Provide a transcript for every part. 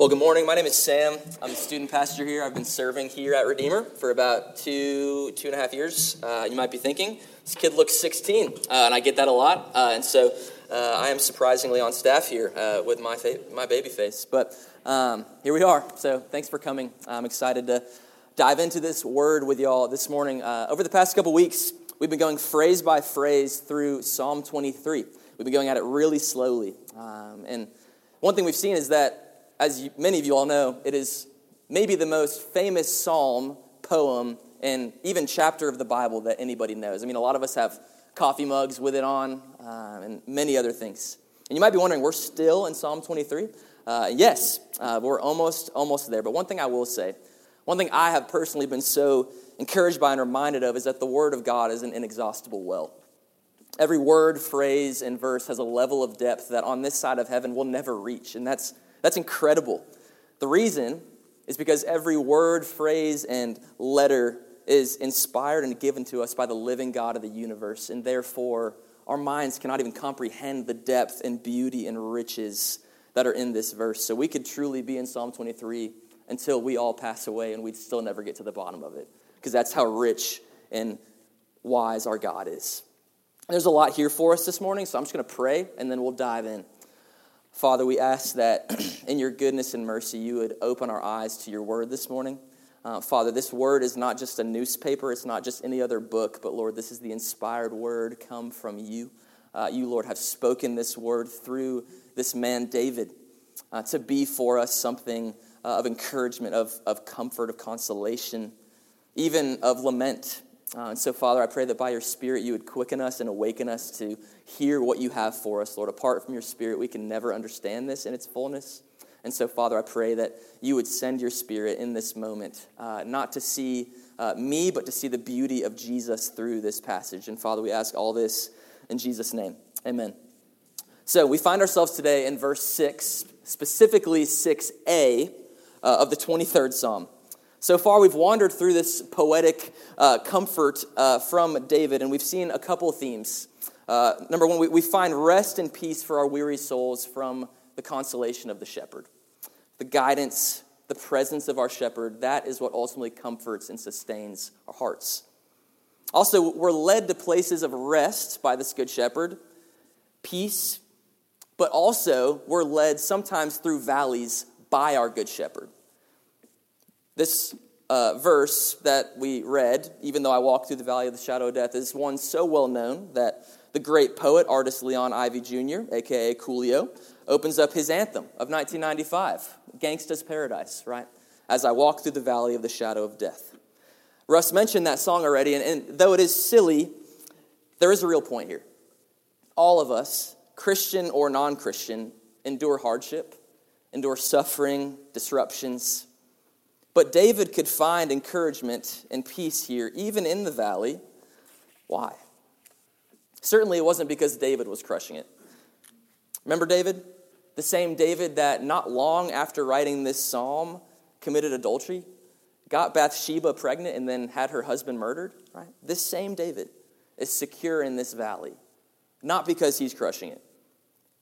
Well, good morning. My name is Sam. I'm a student pastor here. I've been serving here at Redeemer for about two, two and a half years. Uh, you might be thinking, this kid looks 16, uh, and I get that a lot. Uh, and so uh, I am surprisingly on staff here uh, with my, fa- my baby face. But um, here we are. So thanks for coming. I'm excited to dive into this word with y'all this morning. Uh, over the past couple weeks, we've been going phrase by phrase through Psalm 23. We've been going at it really slowly. Um, and one thing we've seen is that as you, many of you all know, it is maybe the most famous psalm, poem, and even chapter of the Bible that anybody knows. I mean, a lot of us have coffee mugs with it on, uh, and many other things. And you might be wondering, we're still in Psalm 23? Uh, yes, uh, we're almost almost there. But one thing I will say, one thing I have personally been so encouraged by and reminded of is that the Word of God is an inexhaustible well. Every word, phrase, and verse has a level of depth that on this side of heaven we'll never reach, and that's that's incredible. The reason is because every word, phrase, and letter is inspired and given to us by the living God of the universe, and therefore our minds cannot even comprehend the depth and beauty and riches that are in this verse. So we could truly be in Psalm 23 until we all pass away and we'd still never get to the bottom of it, because that's how rich and wise our God is. There's a lot here for us this morning, so I'm just going to pray and then we'll dive in. Father, we ask that in your goodness and mercy, you would open our eyes to your word this morning. Uh, Father, this word is not just a newspaper, it's not just any other book, but Lord, this is the inspired word come from you. Uh, you, Lord, have spoken this word through this man, David, uh, to be for us something uh, of encouragement, of, of comfort, of consolation, even of lament. Uh, and so, Father, I pray that by your Spirit you would quicken us and awaken us to hear what you have for us, Lord. Apart from your Spirit, we can never understand this in its fullness. And so, Father, I pray that you would send your Spirit in this moment, uh, not to see uh, me, but to see the beauty of Jesus through this passage. And, Father, we ask all this in Jesus' name. Amen. So, we find ourselves today in verse 6, specifically 6a uh, of the 23rd Psalm. So far, we've wandered through this poetic uh, comfort uh, from David, and we've seen a couple themes. Uh, number one, we, we find rest and peace for our weary souls from the consolation of the shepherd. The guidance, the presence of our shepherd, that is what ultimately comforts and sustains our hearts. Also, we're led to places of rest by this good shepherd, peace, but also we're led sometimes through valleys by our good shepherd. This uh, verse that we read, even though I walk through the valley of the shadow of death, is one so well known that the great poet, artist Leon Ivey Jr., aka Coolio, opens up his anthem of 1995, Gangsta's Paradise, right? As I walk through the valley of the shadow of death. Russ mentioned that song already, and, and though it is silly, there is a real point here. All of us, Christian or non Christian, endure hardship, endure suffering, disruptions, but David could find encouragement and peace here, even in the valley. Why? Certainly, it wasn't because David was crushing it. Remember David? The same David that not long after writing this psalm committed adultery, got Bathsheba pregnant, and then had her husband murdered, right? This same David is secure in this valley, not because he's crushing it,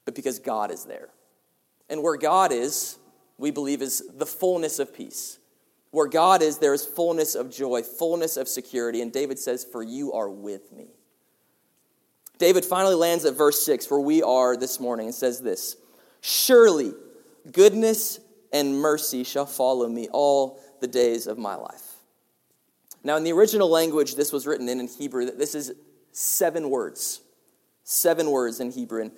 but because God is there. And where God is, we believe, is the fullness of peace. Where God is, there is fullness of joy, fullness of security. And David says, For you are with me. David finally lands at verse 6, where we are this morning, and says this Surely goodness and mercy shall follow me all the days of my life. Now, in the original language, this was written in, in Hebrew. This is seven words. Seven words in Hebrew. And,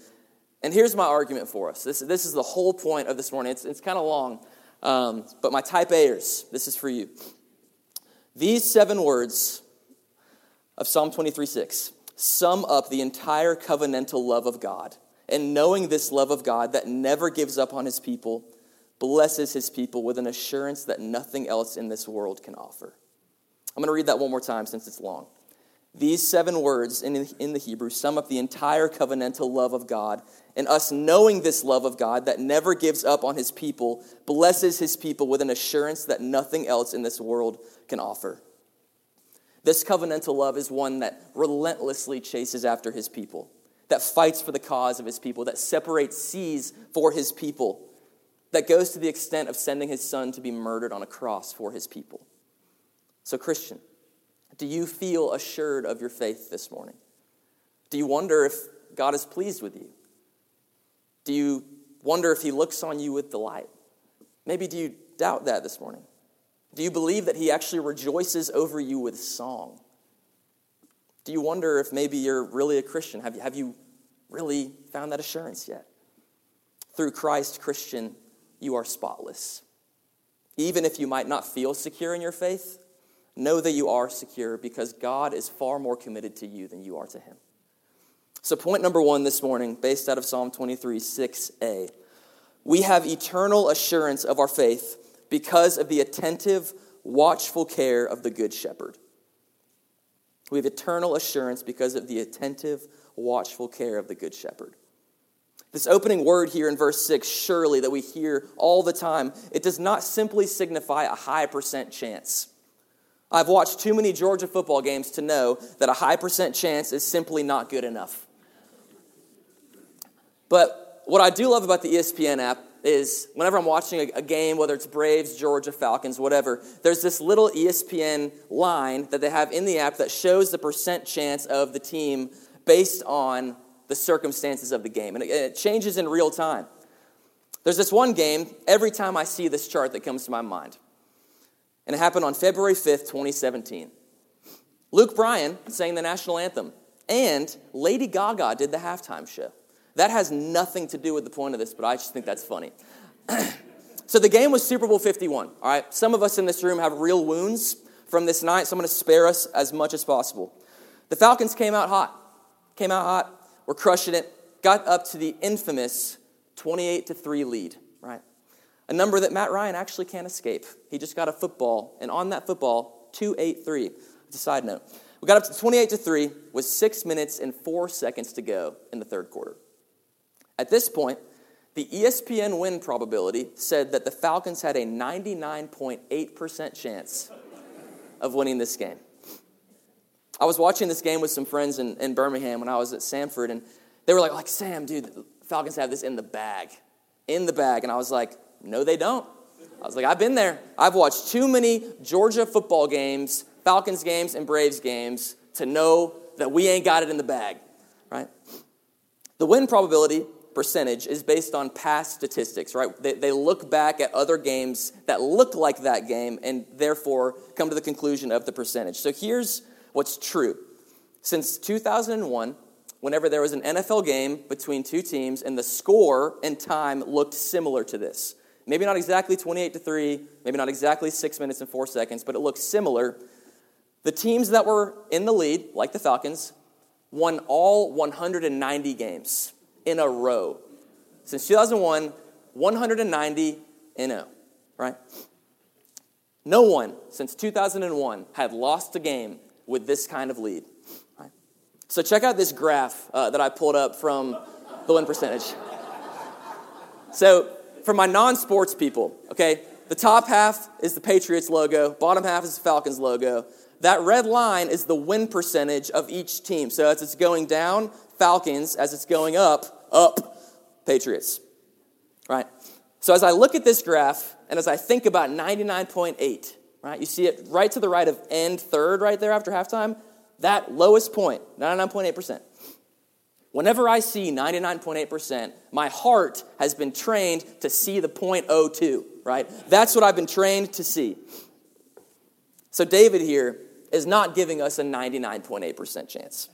and here's my argument for us. This, this is the whole point of this morning. It's, it's kind of long, um, but my type A'ers, this is for you. These seven words of Psalm 23 6 sum up the entire covenantal love of God. And knowing this love of God that never gives up on his people, blesses his people with an assurance that nothing else in this world can offer. I'm going to read that one more time since it's long. These seven words in, in the Hebrew sum up the entire covenantal love of God, and us knowing this love of God that never gives up on his people, blesses his people with an assurance that nothing else in this world can offer. This covenantal love is one that relentlessly chases after his people, that fights for the cause of his people, that separates seas for his people. that goes to the extent of sending his son to be murdered on a cross for his people. So, Christian, do you feel assured of your faith this morning? Do you wonder if God is pleased with you? Do you wonder if he looks on you with delight? Maybe do you doubt that this morning? Do you believe that he actually rejoices over you with song? Do you wonder if maybe you're really a Christian? Have you, have you really found that assurance yet? Through Christ, Christian, you are spotless. Even if you might not feel secure in your faith, know that you are secure because God is far more committed to you than you are to Him. So, point number one this morning, based out of Psalm 23, 6a, we have eternal assurance of our faith because of the attentive, watchful care of the Good Shepherd. We have eternal assurance because of the attentive, watchful care of the Good Shepherd. This opening word here in verse 6, surely, that we hear all the time, it does not simply signify a high percent chance. I've watched too many Georgia football games to know that a high percent chance is simply not good enough. But what I do love about the ESPN app is whenever I'm watching a, game, whether it's Braves, Georgia, Falcons, whatever, there's this little ESPN line that they have in the app that shows the percent chance of the team based on the circumstances of the game. And it changes in real time. There's this one game, every time I see this chart that comes to my mind. And it happened on February 5th, 2017. Luke Bryan sang the national anthem, and Lady Gaga did the halftime show. That has nothing to do with the point of this, but I just think that's funny. so the game was Super Bowl 51. All right, some of us in this room have real wounds from this night, so I'm going to spare us as much as possible. The Falcons came out hot. Came out hot. We're crushing it. Got up to the infamous 28 to 3 lead? A number that Matt Ryan actually can't escape. He just got a football, and on that football, 283. It's a side note. We got up to 28 to 3 with 6 minutes and 4 seconds to go in the third quarter. At this point, the ESPN win probability said that the Falcons had a 99.8% chance of winning this game. I was watching this game with some friends in, in Birmingham when I was at Samford, and they were like, like, Sam, dude, the Falcons have this in the bag. In the bag. And I was like, no, they don't. I was like, I've been there. I've watched too many Georgia football games, Falcons games, and Braves games to know that we ain't got it in the bag, right? The win probability percentage is based on past statistics, right? They, they look back at other games that look like that game and therefore come to the conclusion of the percentage. So here's what's true. Since 2001, whenever there was an NFL game between two teams and the score and time looked similar to this, maybe not exactly 28 to 3, maybe not exactly 6 minutes and 4 seconds, but it looks similar. The teams that were in the lead, like the Falcons, won all 190 games in a row. Since 2001, 190 in a, right? No one since 2001 had lost a game with this kind of lead. Right? So check out this graph uh, that I pulled up from the win percentage. So for my non-sports people, okay, the top half is the Patriots logo, bottom half is the Falcons logo. That red line is the win percentage of each team. So as it's going down, Falcons. As it's going up, up, Patriots. Right? So as I look at this graph and as I think about 99.8, right? You see it right to the right of end third right there after halftime. That lowest point, 99.8%. Whenever I see 99.8%, my heart has been trained to see the 0.02, right? That's what I've been trained to see. So David here is not giving us a 99.8% chance.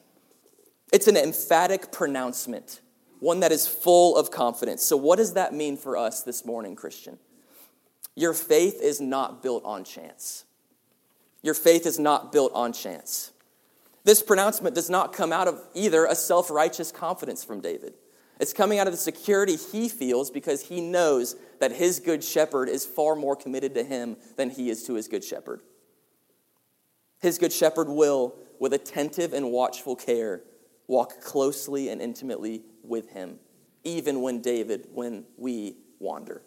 It's an emphatic pronouncement, one that is full of confidence. So, what does that mean for us this morning, Christian? Your faith is not built on chance. Your faith is not built on chance. This pronouncement does not come out of either a self righteous confidence from David. It's coming out of the security he feels because he knows that his good shepherd is far more committed to him than he is to his good shepherd. His good shepherd will, with attentive and watchful care, walk closely and intimately with him, even when David, when we wander.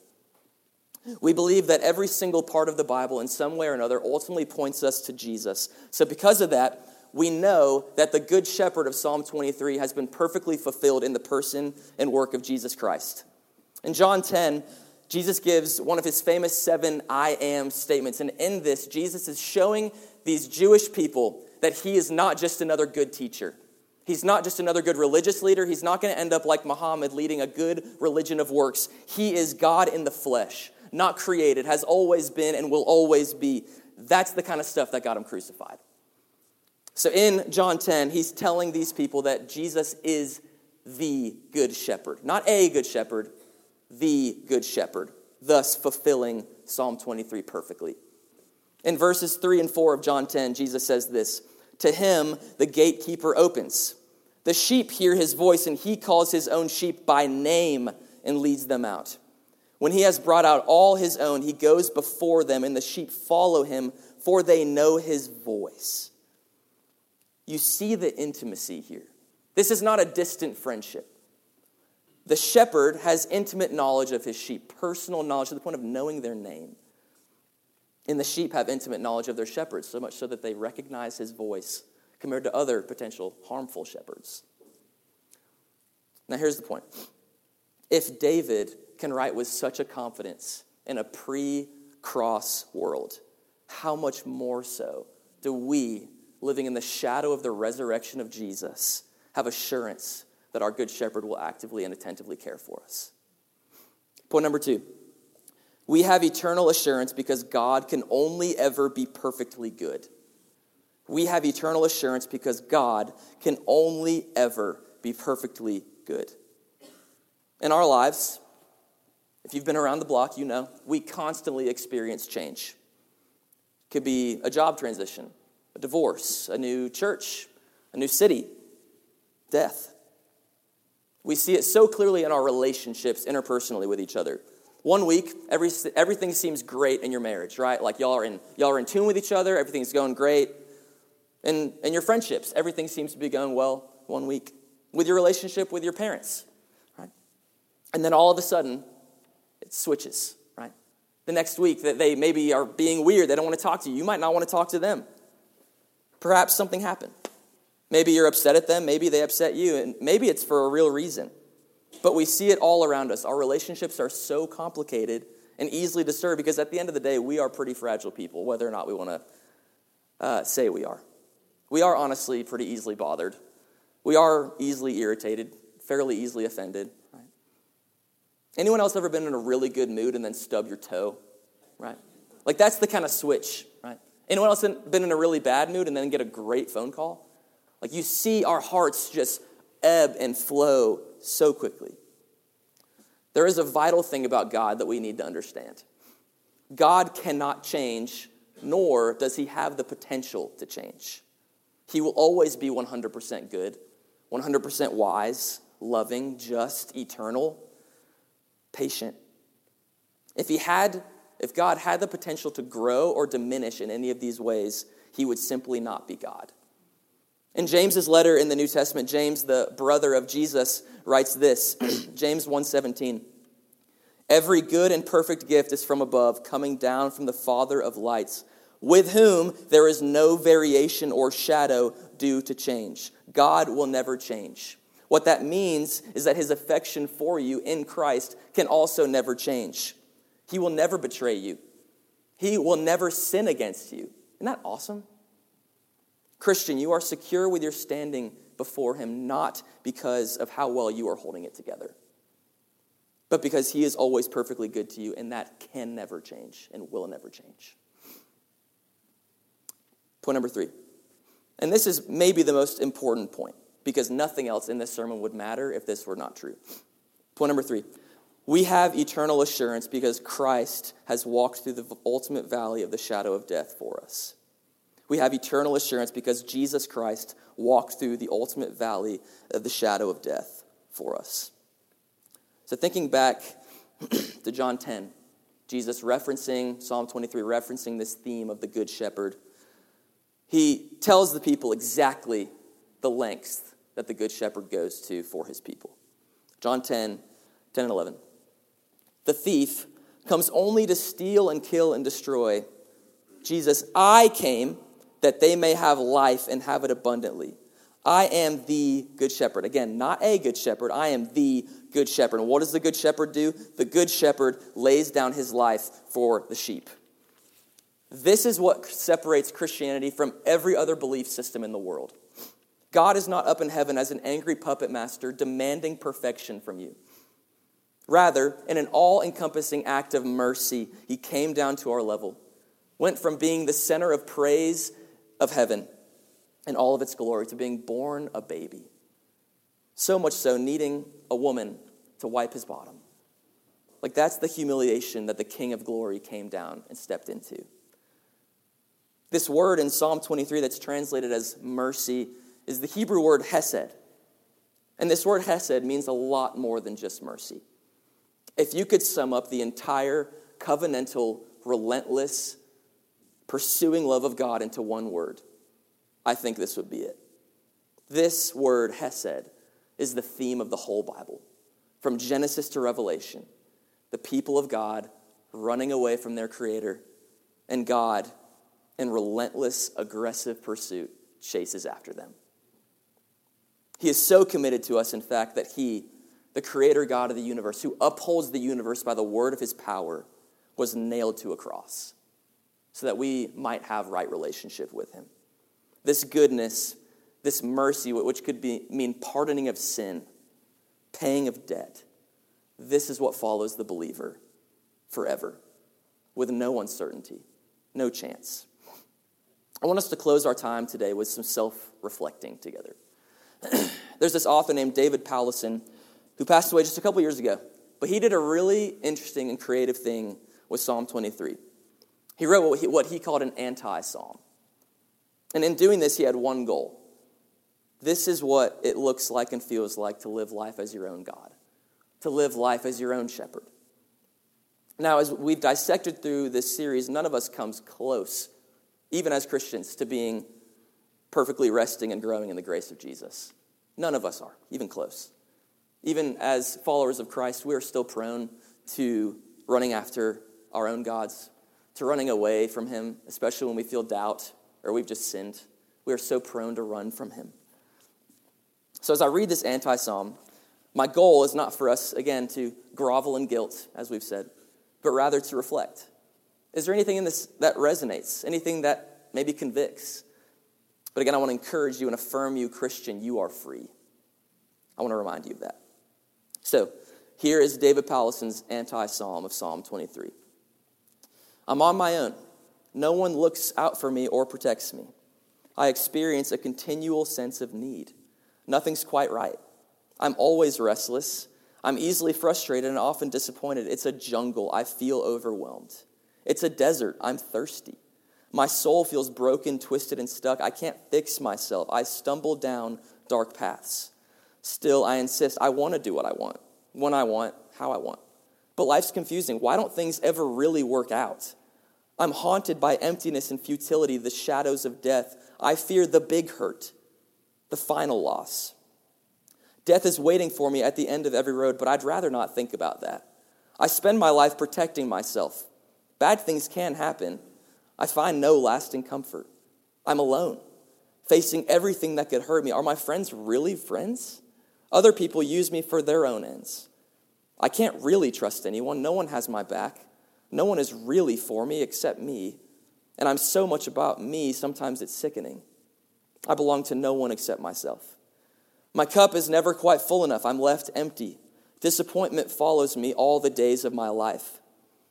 We believe that every single part of the Bible, in some way or another, ultimately points us to Jesus. So, because of that, we know that the Good Shepherd of Psalm 23 has been perfectly fulfilled in the person and work of Jesus Christ. In John 10, Jesus gives one of his famous seven I am statements. And in this, Jesus is showing these Jewish people that he is not just another good teacher. He's not just another good religious leader. He's not going to end up like Muhammad leading a good religion of works. He is God in the flesh, not created, has always been and will always be. That's the kind of stuff that got him crucified. So in John 10, he's telling these people that Jesus is the good shepherd. Not a good shepherd, the good shepherd, thus fulfilling Psalm 23 perfectly. In verses 3 and 4 of John 10, Jesus says this To him the gatekeeper opens. The sheep hear his voice, and he calls his own sheep by name and leads them out. When he has brought out all his own, he goes before them, and the sheep follow him, for they know his voice. You see the intimacy here. This is not a distant friendship. The shepherd has intimate knowledge of his sheep, personal knowledge to the point of knowing their name. And the sheep have intimate knowledge of their shepherd, so much so that they recognize his voice compared to other potential harmful shepherds. Now, here's the point if David can write with such a confidence in a pre cross world, how much more so do we, living in the shadow of the resurrection of Jesus, have assurance that our good shepherd will actively and attentively care for us? Point number two we have eternal assurance because God can only ever be perfectly good. We have eternal assurance because God can only ever be perfectly good. In our lives, if you've been around the block, you know, we constantly experience change. It could be a job transition, a divorce, a new church, a new city, death. We see it so clearly in our relationships interpersonally with each other. One week, every, everything seems great in your marriage, right? Like y'all are in y'all are in tune with each other, everything's going great. And in your friendships, everything seems to be going well one week. With your relationship with your parents, right? And then all of a sudden, it switches, right? The next week that they maybe are being weird, they don't want to talk to you. You might not want to talk to them. Perhaps something happened. Maybe you're upset at them, maybe they upset you, and maybe it's for a real reason. But we see it all around us. Our relationships are so complicated and easily disturbed because at the end of the day, we are pretty fragile people, whether or not we want to uh, say we are. We are honestly pretty easily bothered. We are easily irritated, fairly easily offended. Right? Anyone else ever been in a really good mood and then stub your toe? Right? Like that's the kind of switch, right? Anyone else been in a really bad mood and then get a great phone call? Like you see our hearts just ebb and flow so quickly. There is a vital thing about God that we need to understand God cannot change, nor does he have the potential to change. He will always be 100% good, 100% wise, loving, just, eternal, patient. If he had if God had the potential to grow or diminish in any of these ways, he would simply not be God. In James's letter in the New Testament, James, the brother of Jesus, writes this James 1:17. Every good and perfect gift is from above, coming down from the Father of lights, with whom there is no variation or shadow due to change. God will never change. What that means is that his affection for you in Christ can also never change. He will never betray you. He will never sin against you. Isn't that awesome? Christian, you are secure with your standing before Him, not because of how well you are holding it together, but because He is always perfectly good to you, and that can never change and will never change. Point number three, and this is maybe the most important point because nothing else in this sermon would matter if this were not true. Point number three we have eternal assurance because Christ has walked through the ultimate valley of the shadow of death for us. We have eternal assurance because Jesus Christ walked through the ultimate valley of the shadow of death for us. So, thinking back to John 10, Jesus referencing Psalm 23, referencing this theme of the Good Shepherd, he tells the people exactly the lengths that the Good Shepherd goes to for his people. John 10, 10 and 11. The thief comes only to steal and kill and destroy. Jesus, I came that they may have life and have it abundantly. I am the good shepherd. Again, not a good shepherd. I am the good shepherd. And what does the good shepherd do? The good shepherd lays down his life for the sheep. This is what separates Christianity from every other belief system in the world. God is not up in heaven as an angry puppet master demanding perfection from you. Rather, in an all encompassing act of mercy, he came down to our level, went from being the center of praise of heaven and all of its glory to being born a baby. So much so, needing a woman to wipe his bottom. Like, that's the humiliation that the King of glory came down and stepped into. This word in Psalm 23 that's translated as mercy is the Hebrew word hesed. And this word hesed means a lot more than just mercy. If you could sum up the entire covenantal, relentless, pursuing love of God into one word, I think this would be it. This word, hesed, is the theme of the whole Bible. From Genesis to Revelation, the people of God running away from their Creator, and God, in relentless, aggressive pursuit, chases after them. He is so committed to us, in fact, that He, the Creator God of the universe, who upholds the universe by the word of His power, was nailed to a cross so that we might have right relationship with Him. This goodness, this mercy, which could be, mean pardoning of sin, paying of debt, this is what follows the believer forever with no uncertainty, no chance. I want us to close our time today with some self reflecting together. There's this author named David Powlison who passed away just a couple years ago, but he did a really interesting and creative thing with Psalm 23. He wrote what he, what he called an anti psalm. And in doing this, he had one goal. This is what it looks like and feels like to live life as your own God, to live life as your own shepherd. Now, as we've dissected through this series, none of us comes close, even as Christians, to being perfectly resting and growing in the grace of Jesus. None of us are, even close. Even as followers of Christ, we are still prone to running after our own gods, to running away from Him, especially when we feel doubt or we've just sinned. We are so prone to run from Him. So, as I read this anti psalm, my goal is not for us, again, to grovel in guilt, as we've said, but rather to reflect. Is there anything in this that resonates? Anything that maybe convicts? But again, I want to encourage you and affirm you, Christian, you are free. I want to remind you of that. So, here is David Powlison's anti psalm of Psalm 23. I'm on my own. No one looks out for me or protects me. I experience a continual sense of need. Nothing's quite right. I'm always restless. I'm easily frustrated and often disappointed. It's a jungle. I feel overwhelmed. It's a desert. I'm thirsty. My soul feels broken, twisted, and stuck. I can't fix myself. I stumble down dark paths. Still, I insist I want to do what I want, when I want, how I want. But life's confusing. Why don't things ever really work out? I'm haunted by emptiness and futility, the shadows of death. I fear the big hurt, the final loss. Death is waiting for me at the end of every road, but I'd rather not think about that. I spend my life protecting myself. Bad things can happen, I find no lasting comfort. I'm alone, facing everything that could hurt me. Are my friends really friends? Other people use me for their own ends. I can't really trust anyone. No one has my back. No one is really for me except me. And I'm so much about me, sometimes it's sickening. I belong to no one except myself. My cup is never quite full enough. I'm left empty. Disappointment follows me all the days of my life.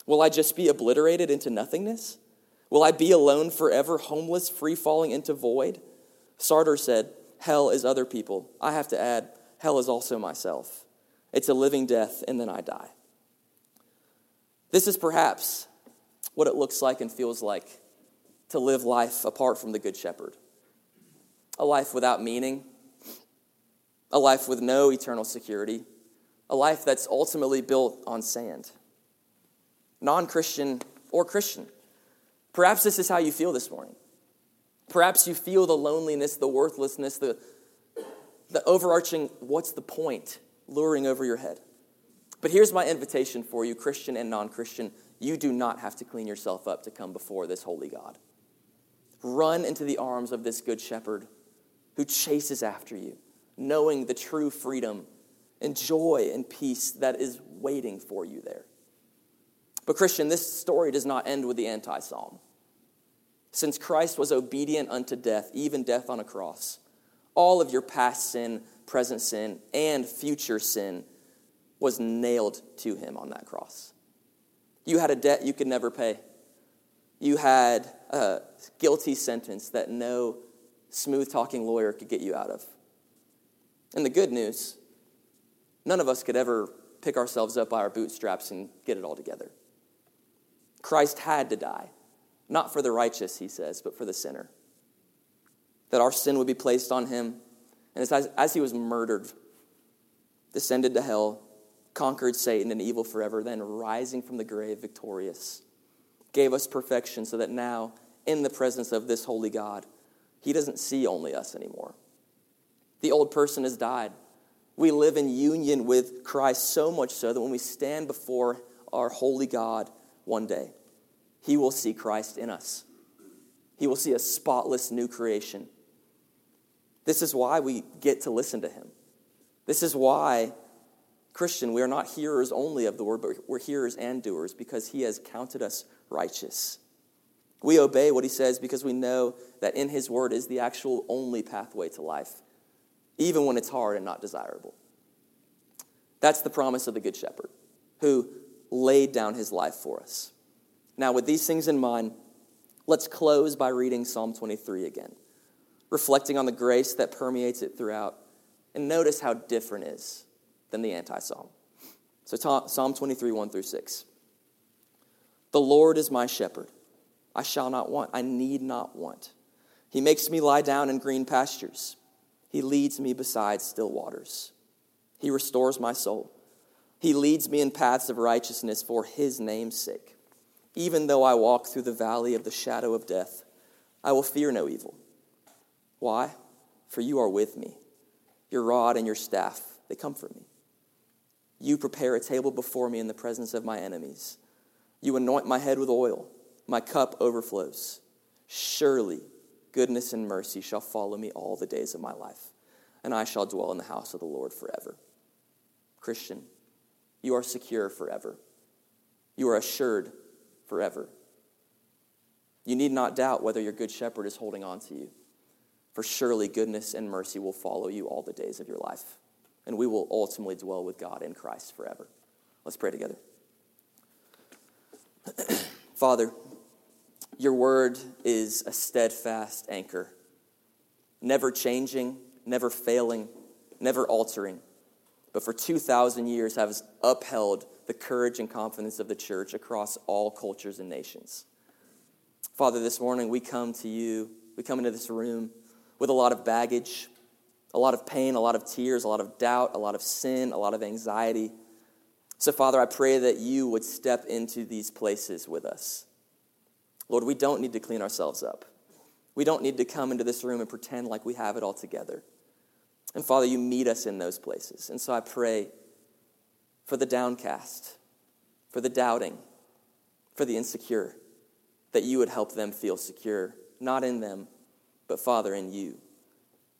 Will I just be obliterated into nothingness? Will I be alone forever, homeless, free falling into void? Sartre said, Hell is other people. I have to add, hell is also myself. It's a living death, and then I die. This is perhaps what it looks like and feels like to live life apart from the Good Shepherd a life without meaning, a life with no eternal security, a life that's ultimately built on sand. Non Christian or Christian. Perhaps this is how you feel this morning. Perhaps you feel the loneliness, the worthlessness, the, the overarching, what's the point, luring over your head. But here's my invitation for you, Christian and non Christian. You do not have to clean yourself up to come before this holy God. Run into the arms of this good shepherd who chases after you, knowing the true freedom and joy and peace that is waiting for you there. But, Christian, this story does not end with the anti psalm. Since Christ was obedient unto death, even death on a cross, all of your past sin, present sin, and future sin was nailed to him on that cross. You had a debt you could never pay. You had a guilty sentence that no smooth talking lawyer could get you out of. And the good news none of us could ever pick ourselves up by our bootstraps and get it all together. Christ had to die, not for the righteous, he says, but for the sinner. That our sin would be placed on him. And as, as he was murdered, descended to hell, conquered Satan and evil forever, then rising from the grave victorious, gave us perfection so that now, in the presence of this holy God, he doesn't see only us anymore. The old person has died. We live in union with Christ so much so that when we stand before our holy God one day, he will see Christ in us. He will see a spotless new creation. This is why we get to listen to him. This is why, Christian, we are not hearers only of the word, but we're hearers and doers because he has counted us righteous. We obey what he says because we know that in his word is the actual only pathway to life, even when it's hard and not desirable. That's the promise of the Good Shepherd, who laid down his life for us. Now, with these things in mind, let's close by reading Psalm 23 again, reflecting on the grace that permeates it throughout, and notice how different it is than the anti psalm. So, Psalm 23, 1 through 6. The Lord is my shepherd. I shall not want. I need not want. He makes me lie down in green pastures. He leads me beside still waters. He restores my soul. He leads me in paths of righteousness for his name's sake. Even though I walk through the valley of the shadow of death, I will fear no evil. Why? For you are with me. Your rod and your staff, they comfort me. You prepare a table before me in the presence of my enemies. You anoint my head with oil, my cup overflows. Surely goodness and mercy shall follow me all the days of my life, and I shall dwell in the house of the Lord forever. Christian, you are secure forever. You are assured forever. You need not doubt whether your good shepherd is holding on to you, for surely goodness and mercy will follow you all the days of your life, and we will ultimately dwell with God in Christ forever. Let's pray together. Father, your word is a steadfast anchor, never changing, never failing, never altering, but for 2,000 years has upheld the courage and confidence of the church across all cultures and nations. Father, this morning we come to you, we come into this room with a lot of baggage, a lot of pain, a lot of tears, a lot of doubt, a lot of sin, a lot of anxiety. So, Father, I pray that you would step into these places with us. Lord, we don't need to clean ourselves up. We don't need to come into this room and pretend like we have it all together. And Father, you meet us in those places. And so I pray for the downcast, for the doubting, for the insecure, that you would help them feel secure, not in them, but Father, in you,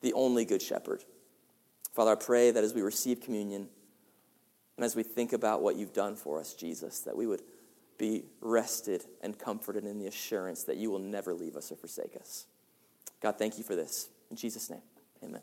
the only good shepherd. Father, I pray that as we receive communion, and as we think about what you've done for us, Jesus, that we would be rested and comforted in the assurance that you will never leave us or forsake us. God, thank you for this. In Jesus' name, amen.